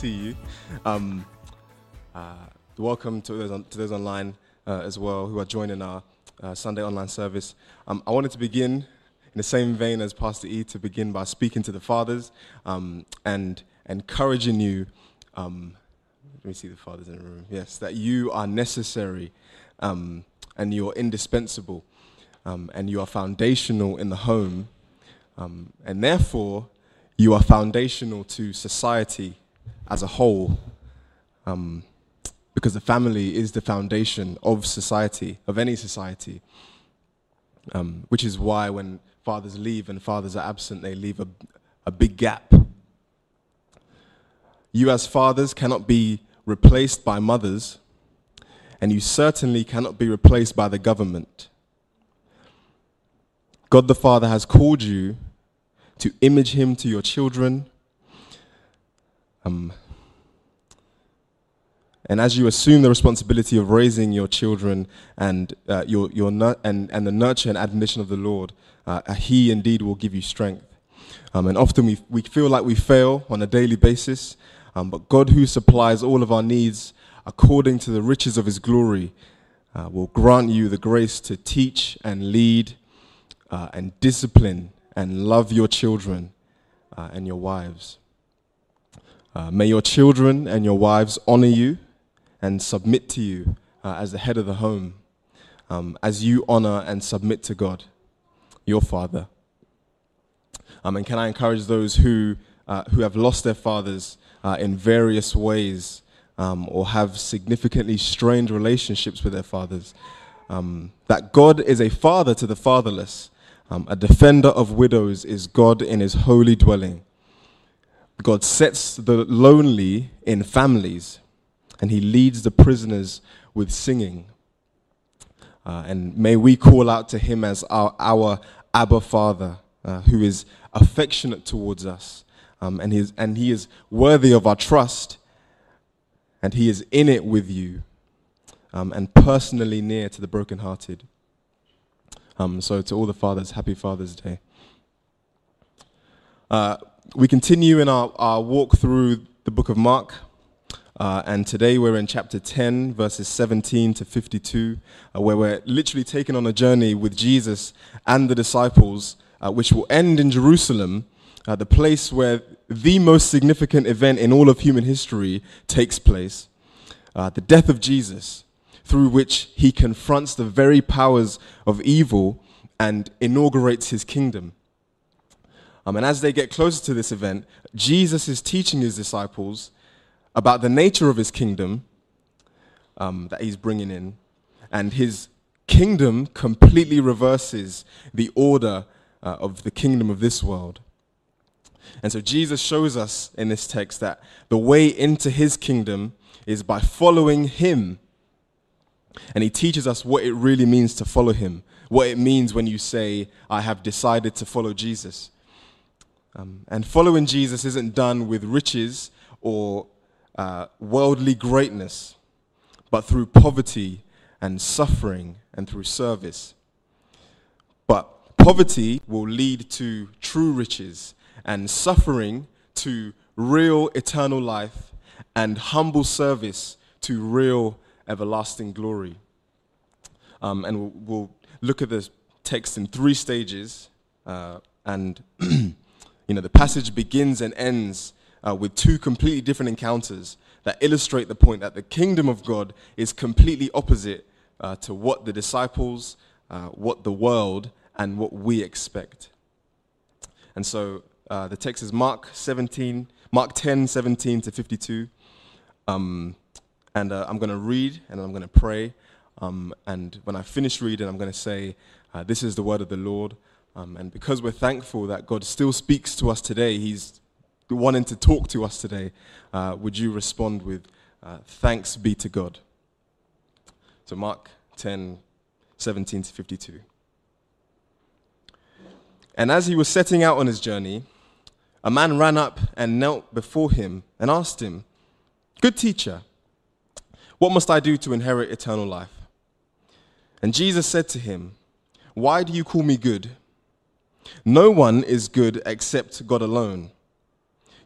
see you. Um, uh, welcome to those, on, to those online uh, as well who are joining our uh, Sunday online service. Um, I wanted to begin in the same vein as Pastor E to begin by speaking to the fathers um, and encouraging you. Um, let me see the fathers in the room. Yes, that you are necessary um, and you are indispensable um, and you are foundational in the home. And therefore, you are foundational to society as a whole. Um, because the family is the foundation of society, of any society. Um, which is why when fathers leave and fathers are absent, they leave a, a big gap. You, as fathers, cannot be replaced by mothers, and you certainly cannot be replaced by the government. God the Father has called you to image Him to your children. Um, and as you assume the responsibility of raising your children and, uh, your, your and, and the nurture and admonition of the Lord, uh, He indeed will give you strength. Um, and often we, we feel like we fail on a daily basis, um, but God, who supplies all of our needs according to the riches of His glory, uh, will grant you the grace to teach and lead uh, and discipline and love your children uh, and your wives. Uh, may your children and your wives honor you and submit to you uh, as the head of the home, um, as you honor and submit to God, your Father. Um, and can I encourage those who, uh, who have lost their fathers uh, in various ways um, or have significantly strained relationships with their fathers? Um, that God is a father to the fatherless. Um, a defender of widows is God in his holy dwelling. God sets the lonely in families and he leads the prisoners with singing. Uh, and may we call out to him as our, our Abba Father, uh, who is affectionate towards us. Um, and, he is, and he is worthy of our trust, and he is in it with you, um, and personally near to the brokenhearted. Um, so, to all the fathers, happy Father's Day. Uh, we continue in our, our walk through the book of Mark. Uh, and today we're in chapter 10, verses 17 to 52, uh, where we're literally taken on a journey with Jesus and the disciples, uh, which will end in Jerusalem, uh, the place where the most significant event in all of human history takes place uh, the death of Jesus, through which he confronts the very powers of evil and inaugurates his kingdom. Um, and as they get closer to this event, Jesus is teaching his disciples about the nature of his kingdom um, that he's bringing in. And his kingdom completely reverses the order uh, of the kingdom of this world. And so Jesus shows us in this text that the way into his kingdom is by following him. And he teaches us what it really means to follow him, what it means when you say, I have decided to follow Jesus. Um, and following Jesus isn't done with riches or uh, worldly greatness, but through poverty and suffering and through service. But poverty will lead to true riches, and suffering to real eternal life, and humble service to real everlasting glory. Um, and we'll, we'll, look at the text in three stages, uh, and you know the passage begins and ends uh, with two completely different encounters that illustrate the point that the kingdom of God is completely opposite uh, to what the disciples, uh, what the world, and what we expect. And so uh, the text is Mark 17, Mark 10, 17 to 52. Um, and uh, I'm going to read and I'm going to pray. Um, and when I finish reading, I'm going to say, uh, This is the word of the Lord. Um, and because we're thankful that God still speaks to us today, He's wanting to talk to us today, uh, would you respond with uh, thanks be to God? So, Mark 10 17 to 52. And as he was setting out on his journey, a man ran up and knelt before him and asked him, Good teacher, what must I do to inherit eternal life? And Jesus said to him, Why do you call me good? No one is good except God alone.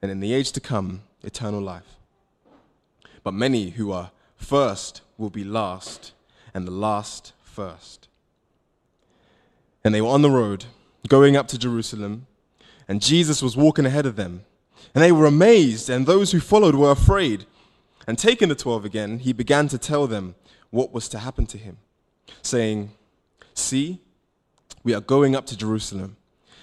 and in the age to come, eternal life. But many who are first will be last, and the last first. And they were on the road, going up to Jerusalem, and Jesus was walking ahead of them. And they were amazed, and those who followed were afraid. And taking the twelve again, he began to tell them what was to happen to him, saying, See, we are going up to Jerusalem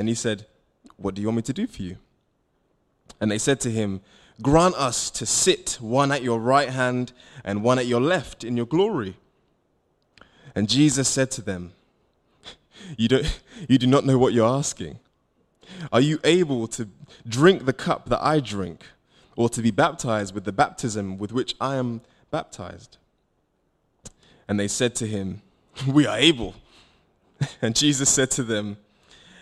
And he said, What do you want me to do for you? And they said to him, Grant us to sit one at your right hand and one at your left in your glory. And Jesus said to them, You, don't, you do not know what you're asking. Are you able to drink the cup that I drink, or to be baptized with the baptism with which I am baptized? And they said to him, We are able. And Jesus said to them,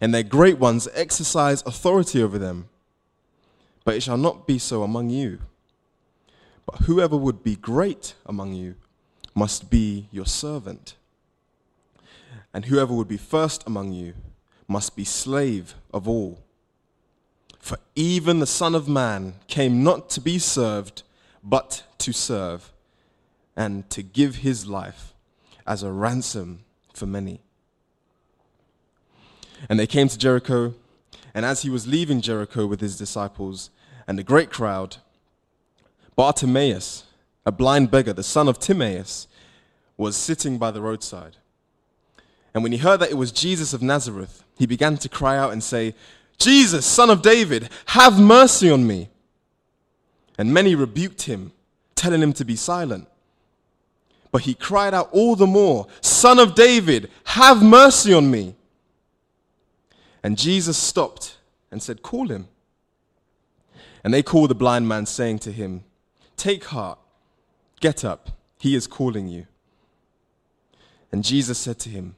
and their great ones exercise authority over them. But it shall not be so among you. But whoever would be great among you must be your servant. And whoever would be first among you must be slave of all. For even the Son of Man came not to be served, but to serve, and to give his life as a ransom for many. And they came to Jericho, and as he was leaving Jericho with his disciples and a great crowd, Bartimaeus, a blind beggar, the son of Timaeus, was sitting by the roadside. And when he heard that it was Jesus of Nazareth, he began to cry out and say, Jesus, son of David, have mercy on me. And many rebuked him, telling him to be silent. But he cried out all the more, Son of David, have mercy on me. And Jesus stopped and said, Call him. And they called the blind man, saying to him, Take heart, get up, He is calling you. And Jesus said to him,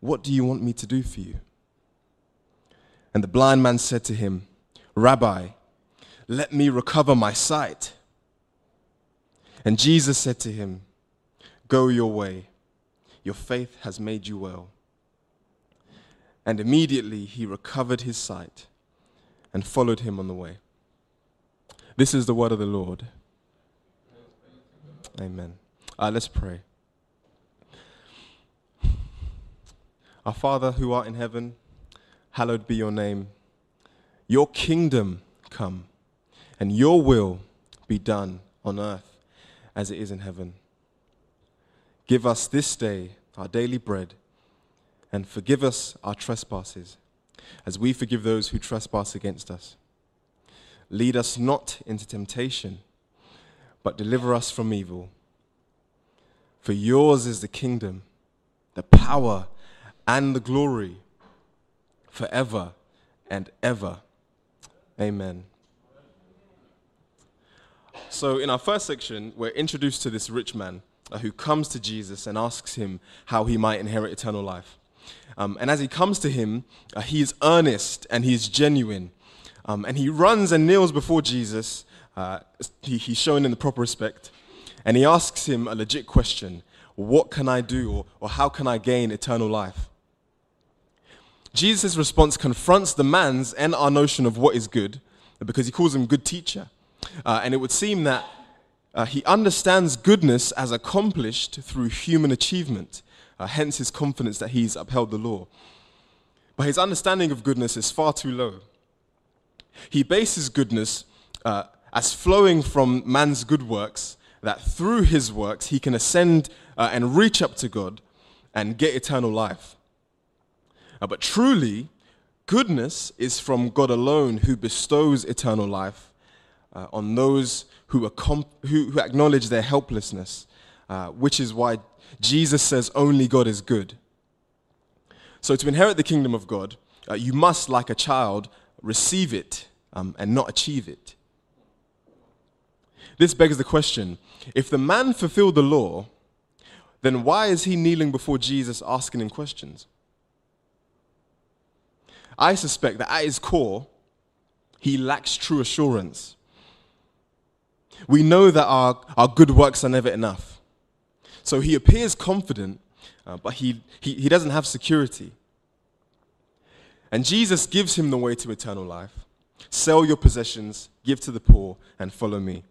What do you want me to do for you? And the blind man said to him, Rabbi, let me recover my sight. And Jesus said to him, Go your way, your faith has made you well. And immediately he recovered his sight and followed him on the way. This is the word of the Lord. Amen. Uh, let's pray. Our Father who art in heaven, hallowed be your name. Your kingdom come, and your will be done on earth as it is in heaven. Give us this day our daily bread, and forgive us our trespasses, as we forgive those who trespass against us. Lead us not into temptation, but deliver us from evil. For yours is the kingdom, the power, and the glory forever and ever. Amen. So, in our first section, we're introduced to this rich man who comes to Jesus and asks him how he might inherit eternal life. Um, and as he comes to him, uh, he is earnest and he is genuine. Um, and he runs and kneels before Jesus. Uh, he, he's shown in the proper respect. And he asks him a legit question What can I do, or, or how can I gain eternal life? Jesus' response confronts the man's and our notion of what is good because he calls him good teacher. Uh, and it would seem that uh, he understands goodness as accomplished through human achievement, uh, hence his confidence that he's upheld the law. But his understanding of goodness is far too low. He bases goodness uh, as flowing from man's good works, that through his works he can ascend uh, and reach up to God and get eternal life. Uh, but truly, goodness is from God alone who bestows eternal life uh, on those who, who, who, acknowledge their helplessness, uh, which is why Jesus says only God is good. So, to inherit the kingdom of God, uh, you must, like a child, receive it um, and not achieve it. This begs the question if the man fulfilled the law, then why is he kneeling before Jesus asking him questions? I suspect that at his core, he lacks true assurance. We know that our, our good works are never enough. So he appears confident, uh, but he, he, he doesn't have security. And Jesus gives him the way to eternal life. Sell your possessions, give to the poor, and follow me.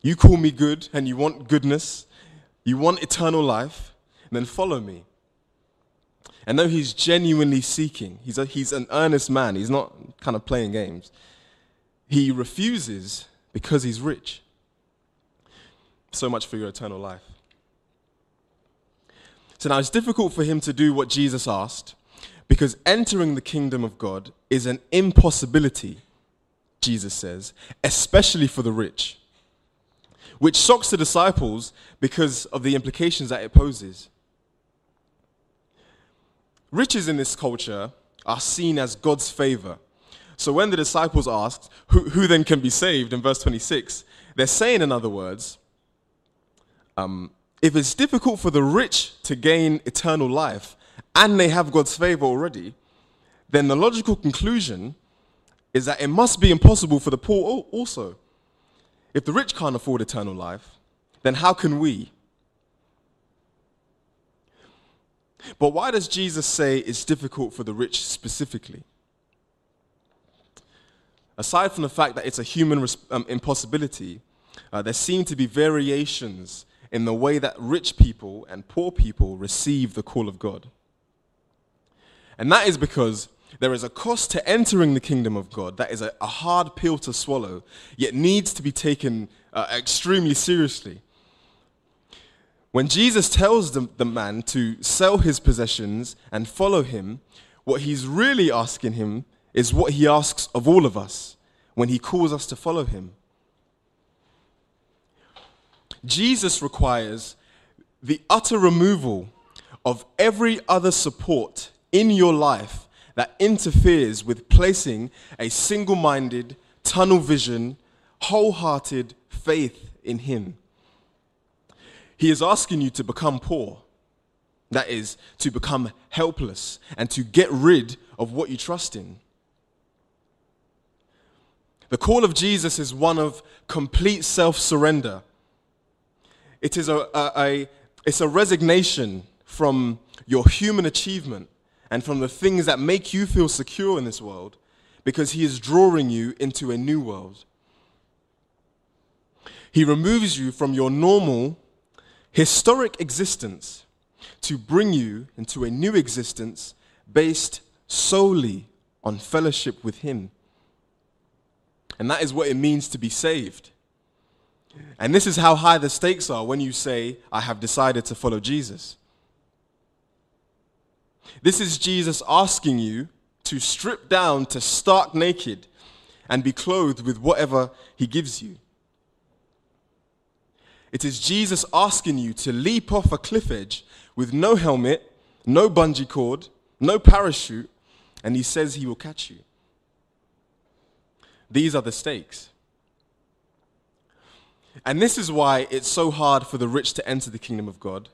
You call me good, and you want goodness, you want eternal life, then follow me. And though he's genuinely seeking, he's, a, he's an earnest man, he's not kind of playing games, he refuses because he's rich. So much for your eternal life. So now it's difficult for him to do what Jesus asked because entering the kingdom of God is an impossibility, Jesus says, especially for the rich, which shocks the disciples because of the implications that it poses. Riches in this culture are seen as God's favor. So when the disciples asked, who, who then can be saved in verse 26, they're saying, in other words, um, if it's difficult for the rich to gain eternal life and they have God's favor already, then the logical conclusion is that it must be impossible for the poor also. If the rich can't afford eternal life, then how can we? But why does Jesus say it's difficult for the rich specifically? Aside from the fact that it's a human um, impossibility, uh, there seem to be variations in the way that rich people and poor people receive the call of God. And that is because there is a cost to entering the kingdom of God that is a, a hard pill to swallow, yet needs to be taken uh, extremely seriously. When Jesus tells the, the man to sell his possessions and follow him, what he's really asking him is what he asks of all of us when he calls us to follow him. Jesus requires the utter removal of every other support in your life that interferes with placing a single minded, tunnel vision, wholehearted faith in him. He is asking you to become poor. That is, to become helpless and to get rid of what you trust in. The call of Jesus is one of complete self surrender. It is a, a, a, it's a resignation from your human achievement and from the things that make you feel secure in this world because He is drawing you into a new world. He removes you from your normal, historic existence to bring you into a new existence based solely on fellowship with Him. And that is what it means to be saved. And this is how high the stakes are when you say, I have decided to follow Jesus. This is Jesus asking you to strip down to stark naked and be clothed with whatever he gives you. It is Jesus asking you to leap off a cliff edge with no helmet, no bungee cord, no parachute, and he says he will catch you. These are the stakes. And this is why it's so hard for the rich to enter the kingdom of God,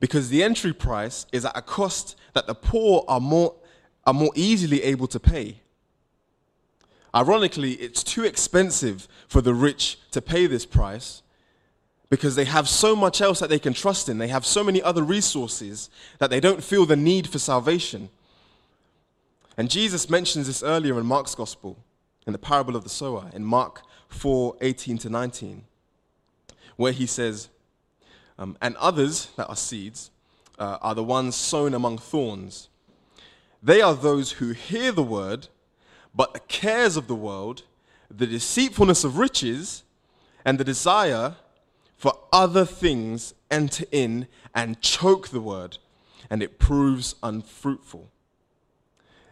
because the entry price is at a cost that the poor are more, are more easily able to pay. Ironically, it's too expensive for the rich to pay this price because they have so much else that they can trust in. They have so many other resources that they don't feel the need for salvation. And Jesus mentions this earlier in Mark's gospel, in the parable of the sower, in Mark 4 18 to 19 where he says, um, And others, that are seeds, uh, are the ones sown among thorns. They are those who hear the word, but the cares of the world, the deceitfulness of riches, and the desire for other things enter in and choke the word, and it proves unfruitful.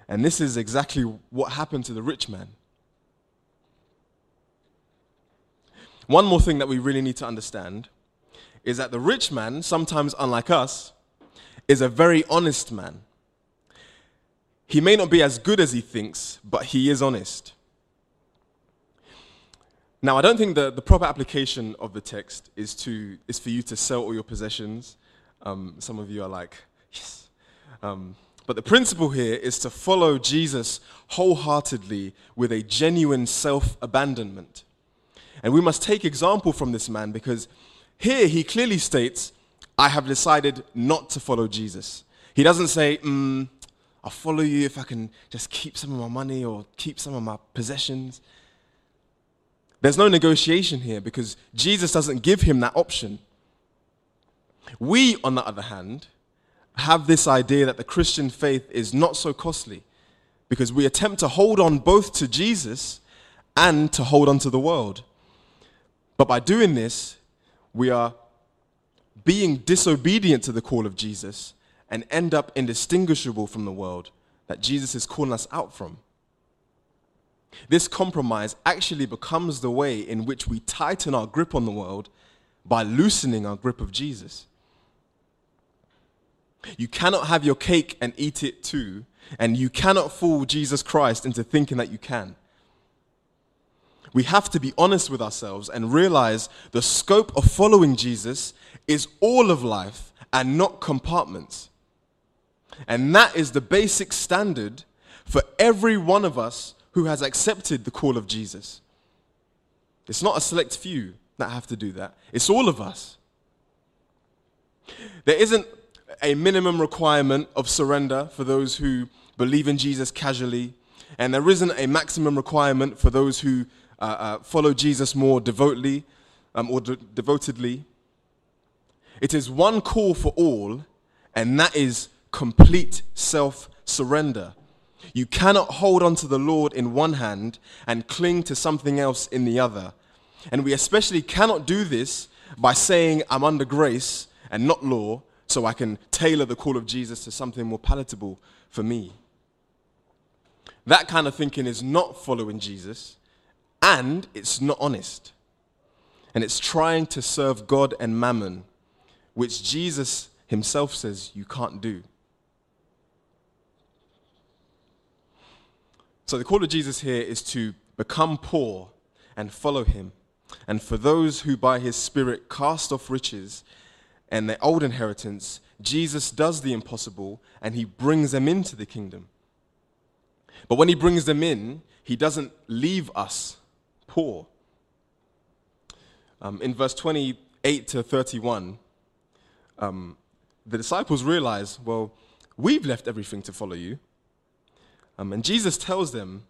And this is exactly what happened to the rich man. One more thing that we really need to understand is that the rich man, sometimes unlike us, is a very honest man. He may not be as good as he thinks, but he is honest. Now, I don't think the, the proper application of the text is, to, is for you to sell all your possessions. Um, some of you are like, yes. Um, but the principle here is to follow Jesus wholeheartedly with a genuine self abandonment. And we must take example from this man because here he clearly states, I have decided not to follow Jesus. He doesn't say, mm, I'll follow you if I can just keep some of my money or keep some of my possessions. There's no negotiation here because Jesus doesn't give him that option. We, on the other hand, have this idea that the Christian faith is not so costly because we attempt to hold on both to Jesus and to hold on to the world. But by doing this, we are being disobedient to the call of Jesus and end up indistinguishable from the world that Jesus is calling us out from. This compromise actually becomes the way in which we tighten our grip on the world by loosening our grip of Jesus. You cannot have your cake and eat it too, and you cannot fool Jesus Christ into thinking that you can we have to be honest with ourselves and realize the scope of following Jesus is all of life and not compartments. And that is the basic standard for every one of us who has accepted the call of Jesus. It's not a select few that have to do that, it's all of us. There isn't a minimum requirement of surrender for those who believe in Jesus casually, and there isn't a maximum requirement for those who uh, follow Jesus more devotedly um, or de- devotedly. It is one call for all, and that is complete self surrender. You cannot hold on to the Lord in one hand and cling to something else in the other. And we especially cannot do this by saying, I'm under grace and not law, so I can tailor the call of Jesus to something more palatable for me. That kind of thinking is not following Jesus, and it's not honest. And it's trying to serve God and mammon, which Jesus himself says you can't do. So the call of Jesus here is to become poor and follow him. And for those who by his Spirit cast off riches and their old inheritance, Jesus does the impossible and he brings them into the kingdom. But when he brings them in, he doesn't leave us poor. Um, in verse 28 to 31, um, the disciples realize, well, we've left everything to follow you. Um, and Jesus tells them,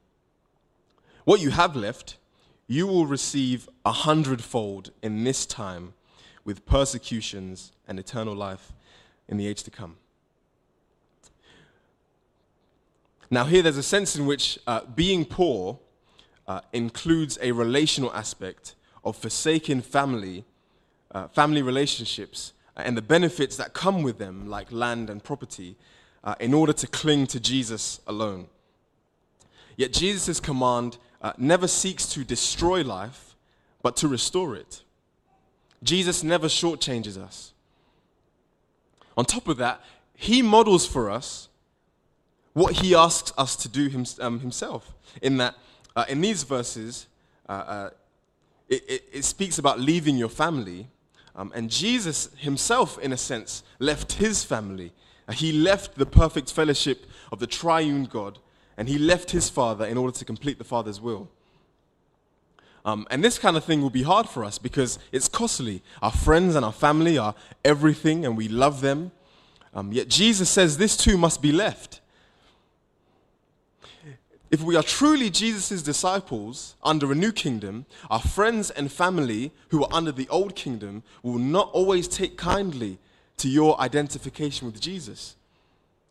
what you have left, you will receive a hundredfold in this time with persecutions and eternal life in the age to come. Now, here there's a sense in which uh, being poor uh, includes a relational aspect of forsaking family, uh, family relationships, uh, and the benefits that come with them, like land and property, uh, in order to cling to Jesus alone. Yet Jesus' command uh, never seeks to destroy life, but to restore it. Jesus never shortchanges us. On top of that, he models for us what he asks us to do um, himself. In that, uh, in these verses, uh, uh, it, it, it, speaks about leaving your family. Um, and Jesus himself, in a sense, left his family. Uh, he left the perfect fellowship of the triune God, and he left his Father in order to complete the Father's will. Um, and this kind of thing will be hard for us because it's costly. Our friends and our family are everything, and we love them. Um, yet Jesus says this too must be left. If we are truly Jesus' disciples under a new kingdom, our friends and family who are under the old kingdom will not always take kindly to your identification with Jesus.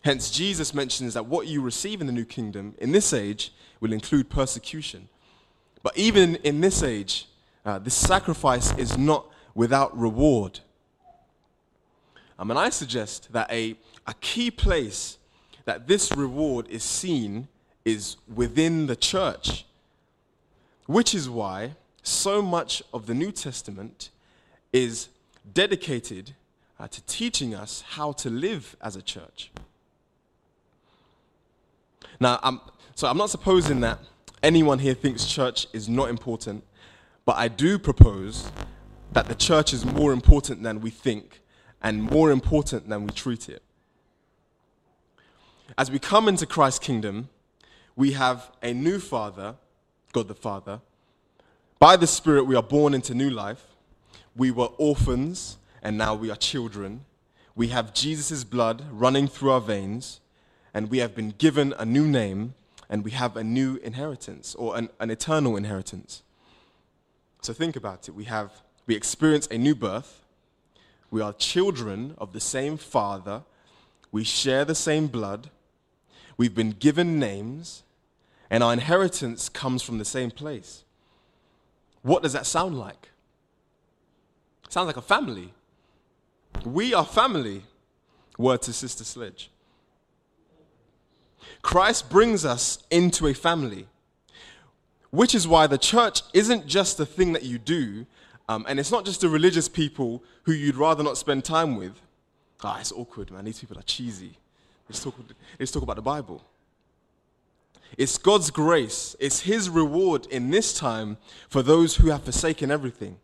Hence, Jesus mentions that what you receive in the new kingdom in this age will include persecution. But even in this age, uh, this sacrifice is not without reward. Um, and I suggest that a, a key place that this reward is seen is within the church, which is why so much of the New Testament is dedicated uh, to teaching us how to live as a church. Now, I'm, so I'm not supposing that anyone here thinks church is not important, but I do propose that the church is more important than we think and more important than we treat it. As we come into Christ's kingdom, we have a new Father, God the Father. By the Spirit, we are born into new life. We were orphans, and now we are children. We have Jesus' blood running through our veins, and we have been given a new name and we have a new inheritance or an, an eternal inheritance. So think about it. We have we experience a new birth. We are children of the same Father. We share the same blood. We've been given names, and our inheritance comes from the same place. What does that sound like? It sounds like a family. We are family. Word to Sister Sledge. Christ brings us into a family, which is why the church isn't just a thing that you do, um, and it's not just the religious people who you'd rather not spend time with. Ah, it's awkward, man. These people are cheesy. Let's talk, let's talk about the Bible. It's God's grace, it's His reward in this time for those who have forsaken everything.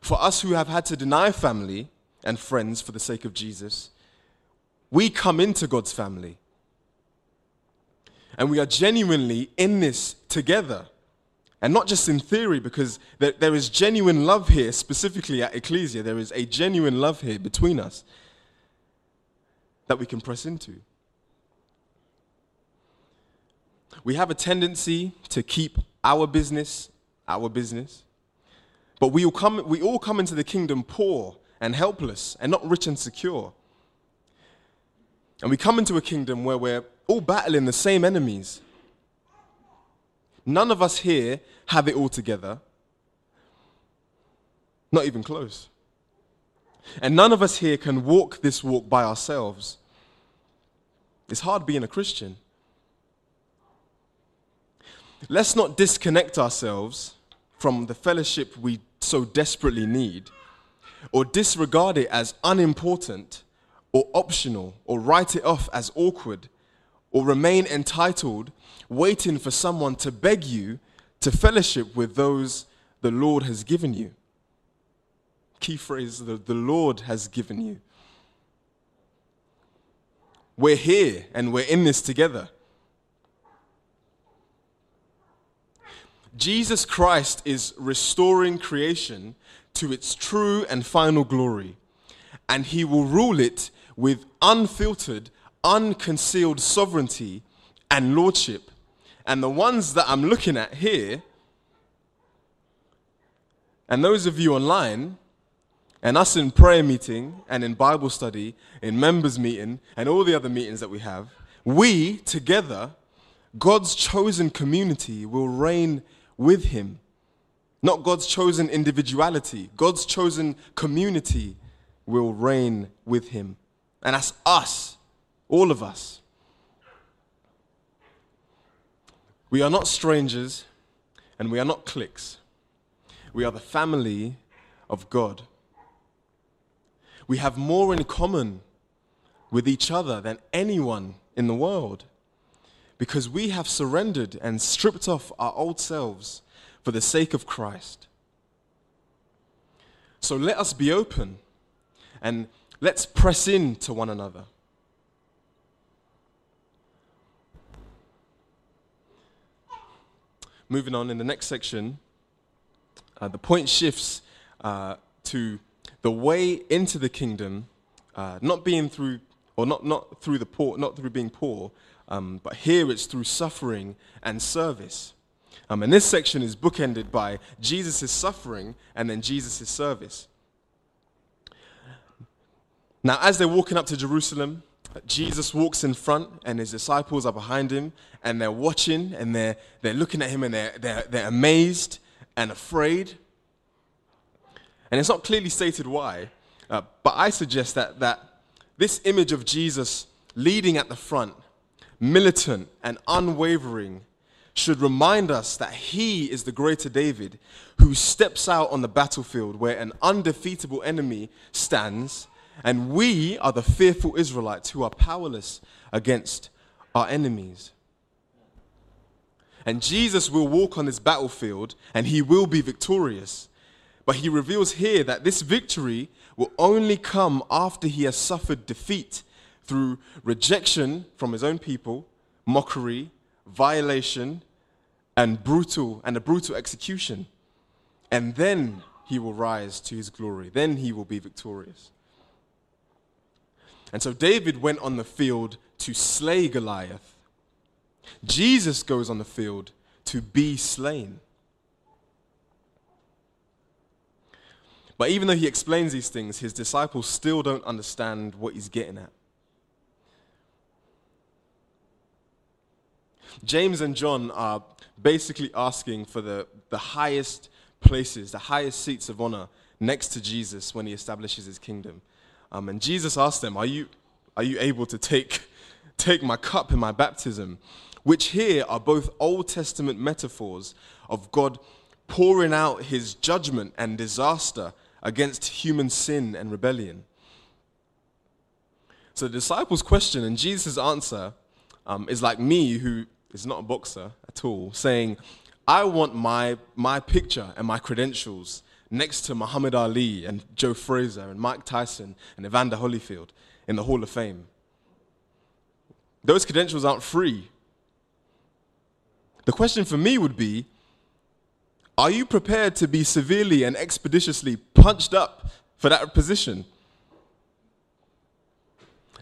For us who have had to deny family and friends for the sake of Jesus, we come into God's family. And we are genuinely in this together. And not just in theory, because there, there is genuine love here, specifically at Ecclesia. There is a genuine love here between us that we can press into. We have a tendency to keep our business our business, but we all come, we all come into the kingdom poor and helpless and not rich and secure. And we come into a kingdom where we're all battling the same enemies. None of us here have it all together. Not even close. And none of us here can walk this walk by ourselves. It's hard being a Christian. Let's not disconnect ourselves from the fellowship we so desperately need or disregard it as unimportant or optional or write it off as awkward or remain entitled, waiting for someone to beg you to fellowship with those the Lord has given you. Key phrase the, the Lord has given you. We're here and we're in this together. Jesus Christ is restoring creation to its true and final glory, and he will rule it with unfiltered, unconcealed sovereignty and lordship. And the ones that I'm looking at here, and those of you online, and us in prayer meeting and in Bible study, in members meeting, and all the other meetings that we have, we together, God's chosen community, will reign with Him. Not God's chosen individuality, God's chosen community will reign with Him. And that's us, all of us. We are not strangers and we are not cliques. We are the family of God. We have more in common with each other than anyone in the world because we have surrendered and stripped off our old selves for the sake of Christ. So let us be open and let's press in to one another. Moving on in the next section, uh, the point shifts uh, to the way into the kingdom, uh, not being through, or not, not through the poor, not through being poor, um, but here it's through suffering and service. Um, and this section is bookended by Jesus' suffering and then Jesus' service. Now, as they're walking up to Jerusalem, Jesus walks in front and his disciples are behind him and they're watching and they're, they're looking at him and they're, they're, they're amazed and afraid. And it's not clearly stated why, uh, but I suggest that, that this image of Jesus leading at the front, militant and unwavering, should remind us that he is the greater David who steps out on the battlefield where an undefeatable enemy stands and we are the fearful Israelites who are powerless against our enemies. And Jesus will walk on this battlefield and he will be victorious. But he reveals here that this victory will only come after he has suffered defeat through rejection from his own people, mockery, violation, and brutal and a brutal execution. And then he will rise to his glory. Then he will be victorious. And so David went on the field to slay Goliath. Jesus goes on the field to be slain. But even though he explains these things, his disciples still don't understand what he's getting at. James and John are basically asking for the, the highest places, the highest seats of honor next to Jesus when he establishes his kingdom. Um, and Jesus asked them, Are you, are you able to take, take my cup in my baptism? Which here are both Old Testament metaphors of God pouring out his judgment and disaster against human sin and rebellion. So the disciples' question and Jesus' answer um, is like me, who is not a boxer at all, saying, I want my, my picture and my credentials next to Muhammad Ali and Joe Frazier and Mike Tyson and Evander Holyfield in the Hall of Fame. Those credentials aren't free. The question for me would be Are you prepared to be severely and expeditiously punched up for that position?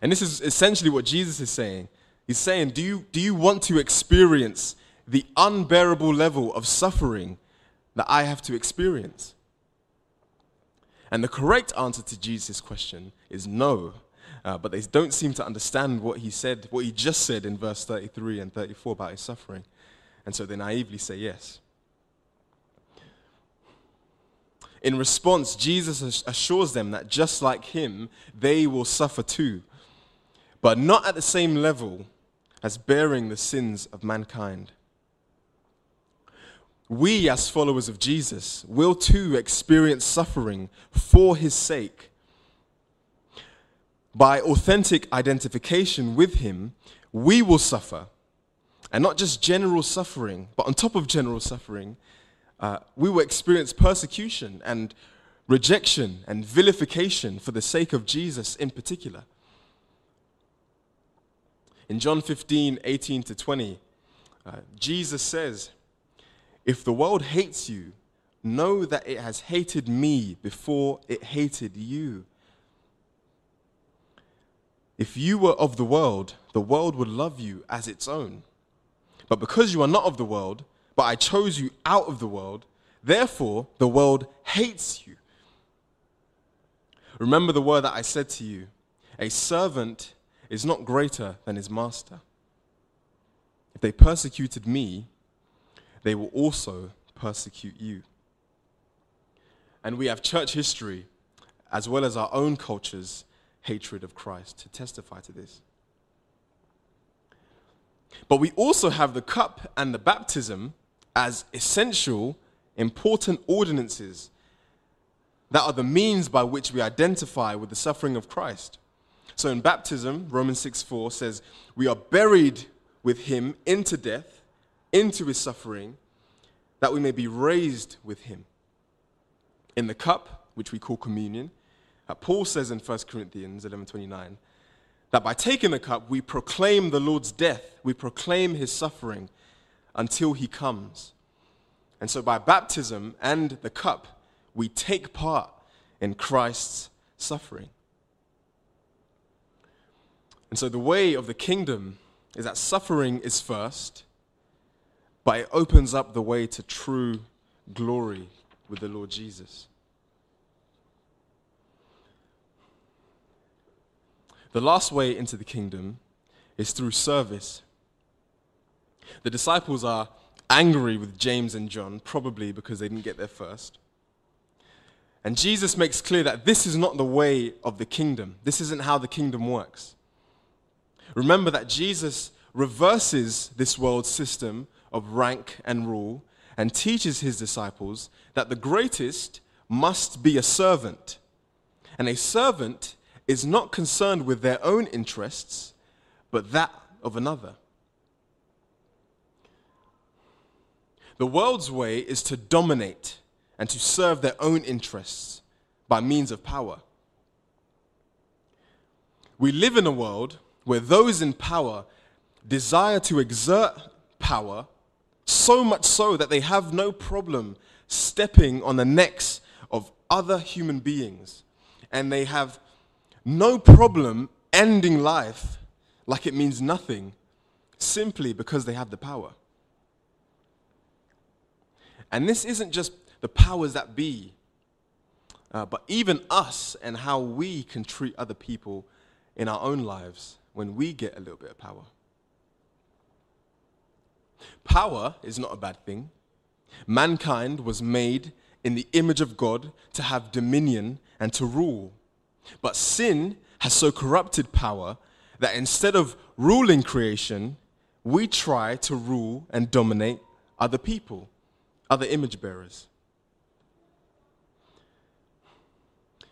And this is essentially what Jesus is saying. He's saying, Do you, do you want to experience the unbearable level of suffering that I have to experience? And the correct answer to Jesus' question is no. Uh, but they don't seem to understand what he said, what he just said in verse 33 and 34 about his suffering. And so they naively say yes. In response, Jesus assures them that just like him, they will suffer too, but not at the same level as bearing the sins of mankind we, as followers of Jesus, will too experience suffering for his sake. By authentic identification with him, we will suffer. And not just general suffering, but on top of general suffering, uh, we will experience persecution and rejection and vilification for the sake of Jesus in particular. In John 15, 18 to 20, uh, Jesus says, If the world hates you, know that it has hated me before it hated you. If you were of the world, the world would love you as its own. But because you are not of the world, but I chose you out of the world, therefore the world hates you. Remember the word that I said to you a servant is not greater than his master. If they persecuted me, they will also persecute you. And we have church history, as well as our own culture's hatred of Christ, to testify to this. But we also have the cup and the baptism as essential, important ordinances that are the means by which we identify with the suffering of Christ. So in baptism, Romans 6 4 says, We are buried with him into death, into his suffering, that we may be raised with him. In the cup, which we call communion, Paul says in 1 Corinthians 11:29 that by taking the cup we proclaim the Lord's death, we proclaim his suffering until he comes. And so by baptism and the cup, we take part in Christ's suffering. And so the way of the kingdom is that suffering is first, but it opens up the way to true glory with the Lord Jesus. The last way into the kingdom is through service. The disciples are angry with James and John, probably because they didn't get there first. And Jesus makes clear that this is not the way of the kingdom. This isn't how the kingdom works. Remember that Jesus reverses this world system of rank and rule and teaches his disciples that the greatest must be a servant. And a servant is not concerned with their own interests, but that of another. The world's way is to dominate and to serve their own interests by means of power. We live in a world where those in power desire to exert power so much so that they have no problem stepping on the necks of other human beings and they have no problem ending life like it means nothing simply because they have the power. And this isn't just the powers that be, uh, but even us and how we can treat other people in our own lives when we get a little bit of power. Power is not a bad thing. Mankind was made in the image of God to have dominion and to rule. But sin has so corrupted power that instead of ruling creation, we try to rule and dominate other people, other image bearers.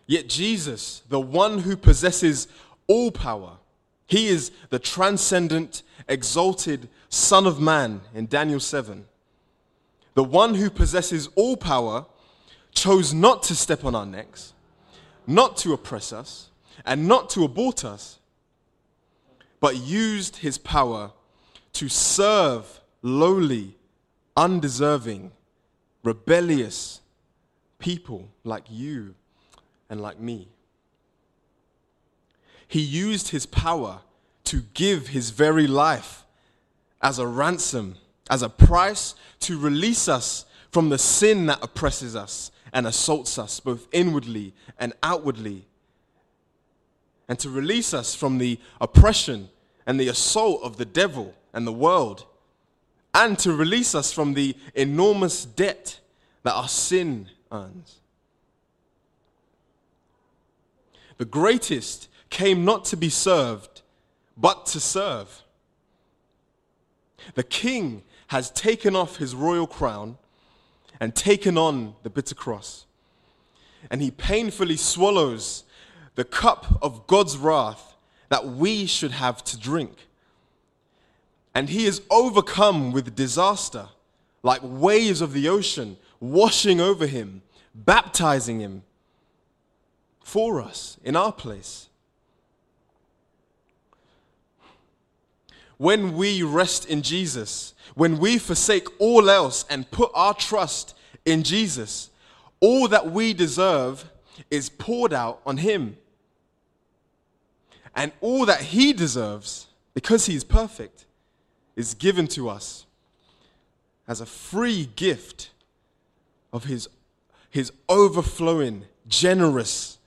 Yet Jesus, the one who possesses all power, he is the transcendent, exalted Son of Man in Daniel 7. The one who possesses all power chose not to step on our necks, not to oppress us, and not to abort us, but used his power to serve lowly, undeserving, rebellious people like you and like me. He used his power to give his very life as a ransom, as a price to release us from the sin that oppresses us and assaults us both inwardly and outwardly, and to release us from the oppression and the assault of the devil and the world, and to release us from the enormous debt that our sin earns. The greatest came not to be served, but to serve. The king has taken off his royal crown and taken on the bitter cross. And he painfully swallows the cup of God's wrath that we should have to drink. And he is overcome with disaster, like waves of the ocean washing over him, baptizing him, for us in our place. When we rest in Jesus, when we forsake all else and put our trust in Jesus, all that we deserve is poured out on Him. And all that He deserves, because He is perfect, is given to us as a free gift of His, his overflowing, generous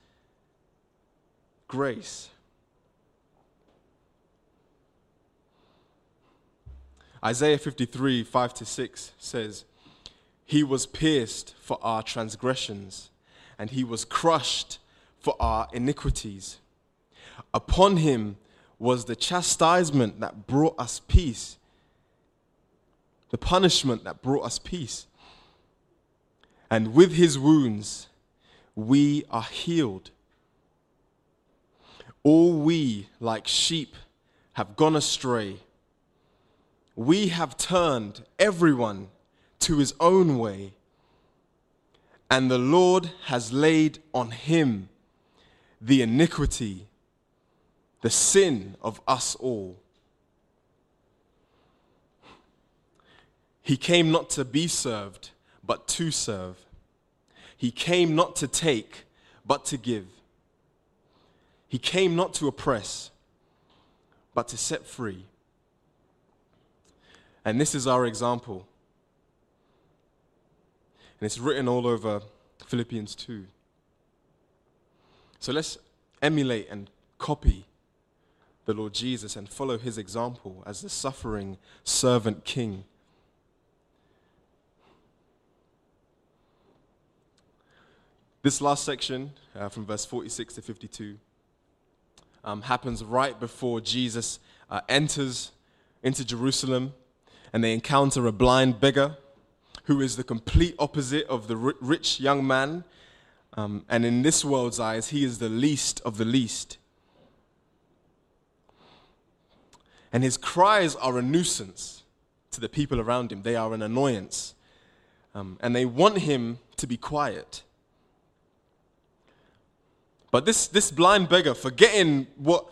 grace. Isaiah 53, 5 to 6 says, He was pierced for our transgressions, and he was crushed for our iniquities. Upon him was the chastisement that brought us peace, the punishment that brought us peace. And with his wounds, we are healed. All we, like sheep, have gone astray. We have turned everyone to his own way, and the Lord has laid on him the iniquity, the sin of us all. He came not to be served, but to serve. He came not to take, but to give. He came not to oppress, but to set free. And this is our example. And it's written all over Philippians 2. So let's emulate and copy the Lord Jesus and follow his example as the suffering servant king. This last section, uh, from verse 46 to 52, um, happens right before Jesus uh, enters into Jerusalem and they encounter a blind beggar who is the complete opposite of the rich young man. Um, and in this world's eyes, he is the least of the least. And his cries are a nuisance to the people around him, they are an annoyance. Um, and they want him to be quiet. But this, this blind beggar, forgetting what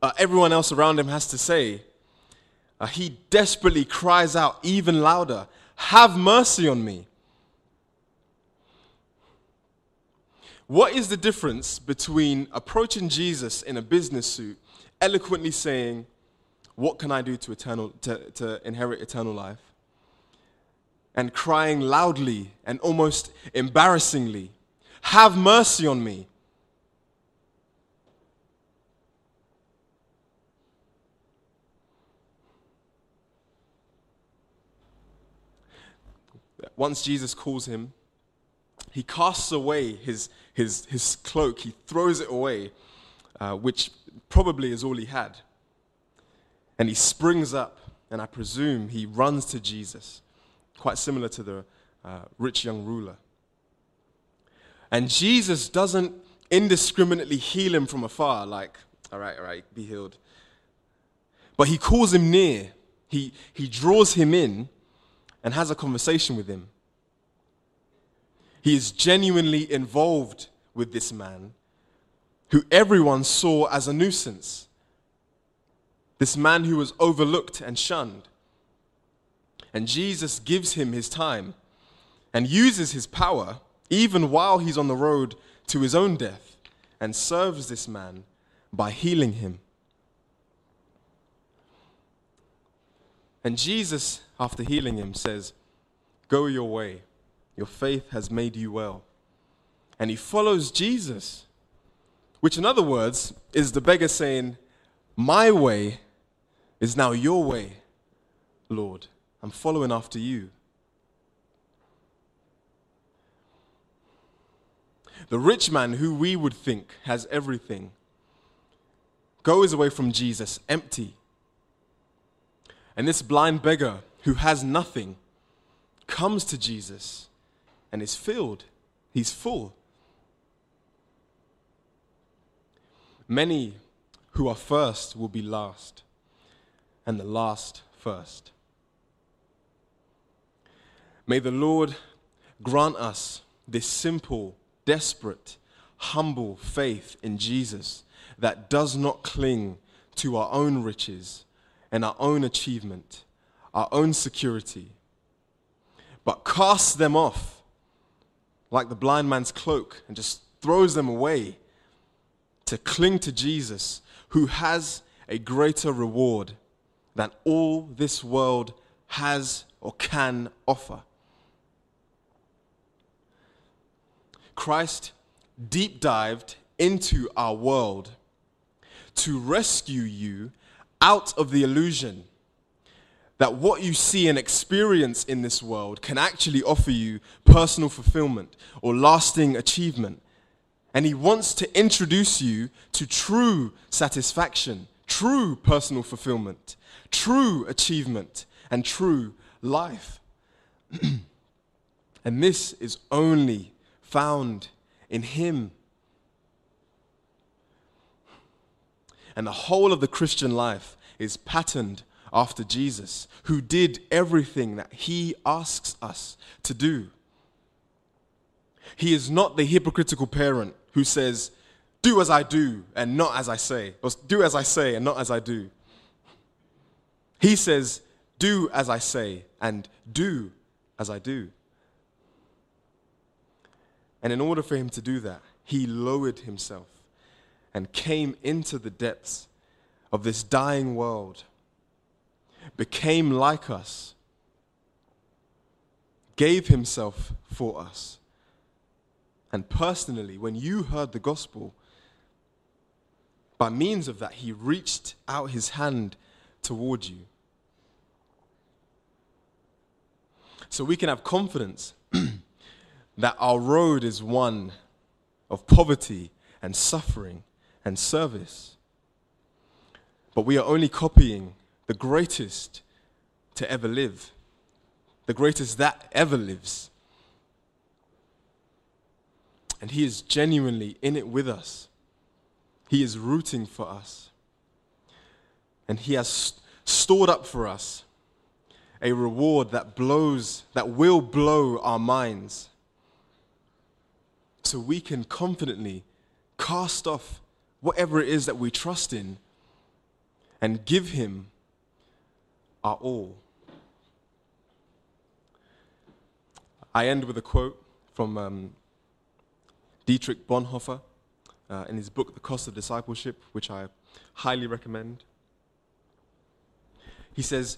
uh, everyone else around him has to say, uh, he desperately cries out even louder, Have mercy on me. What is the difference between approaching Jesus in a business suit, eloquently saying, What can I do to, eternal, to, to inherit eternal life? and crying loudly and almost embarrassingly, Have mercy on me. once Jesus calls him, he casts away his, his, his cloak, he throws it away, uh, which probably is all he had. And he springs up, and I presume he runs to Jesus, quite similar to the uh, rich young ruler. And Jesus doesn't indiscriminately heal him from afar, like, all right, all right, be healed. But he calls him near, he, he draws him in, and has a conversation with him. He is genuinely involved with this man who everyone saw as a nuisance. This man who was overlooked and shunned. And Jesus gives him his time and uses his power even while he's on the road to his own death and serves this man by healing him. And Jesus, after healing him, says, Go your way. Your faith has made you well. And he follows Jesus, which, in other words, is the beggar saying, My way is now your way, Lord. I'm following after you. The rich man, who we would think has everything, goes away from Jesus empty and this blind beggar who has nothing comes to Jesus and is filled. He's full. Many who are first will be last, and the last first. May the Lord grant us this simple, desperate, humble faith in Jesus that does not cling to our own riches and our own achievement, our own security, but casts them off like the blind man's cloak and just throws them away to cling to Jesus, who has a greater reward than all this world has or can offer. Christ deep dived into our world to rescue you out of the illusion that what you see and experience in this world can actually offer you personal fulfillment or lasting achievement. And he wants to introduce you to true satisfaction, true personal fulfillment, true achievement, and true life. and this is only found in him. And the whole of the Christian life is patterned after Jesus, who did everything that he asks us to do. He is not the hypocritical parent who says, Do as I do and not as I say, or do as I say and not as I do. He says, Do as I say and do as I do. And in order for him to do that, he lowered himself and came into the depths of this dying world, became like us, gave himself for us. And personally, when you heard the gospel, by means of that, he reached out his hand toward you. So we can have confidence that our road is one of poverty and suffering and service. But we are only copying the greatest to ever live, the greatest that ever lives. And He is genuinely in it with us. He is rooting for us. And He has stored up for us a reward that blows, that will blow our minds. So we can confidently cast off whatever it is that we trust in and give Him our all. I end with a quote from um, Dietrich Bonhoeffer uh, in his book, The Cost of Discipleship, which I highly recommend. He says,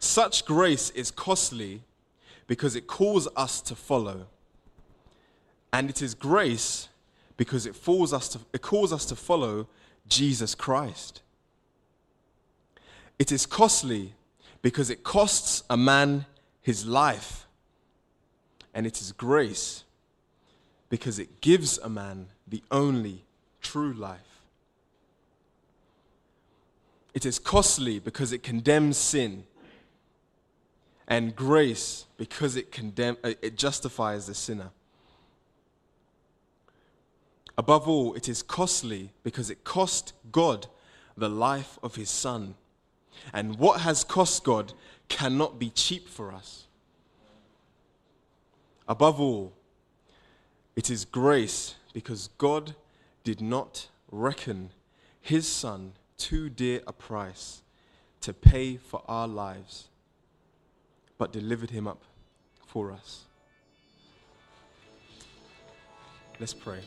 Such grace is costly because it calls us to follow. And it is grace because it, us to, it calls us to follow Jesus Christ. It is costly because it costs a man his life. And it is grace because it gives a man the only true life. It is costly because it condemns sin. And grace because it, condemn, uh, it justifies the sinner. Above all, it is costly because it cost God the life of his son. And what has cost God cannot be cheap for us. Above all, it is grace because God did not reckon his son too dear a price to pay for our lives, but delivered him up for us. Let's pray.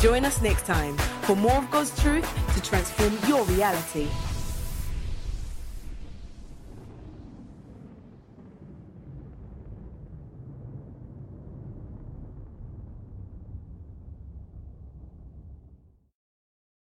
Join us next time for more of God's truth to transform your reality.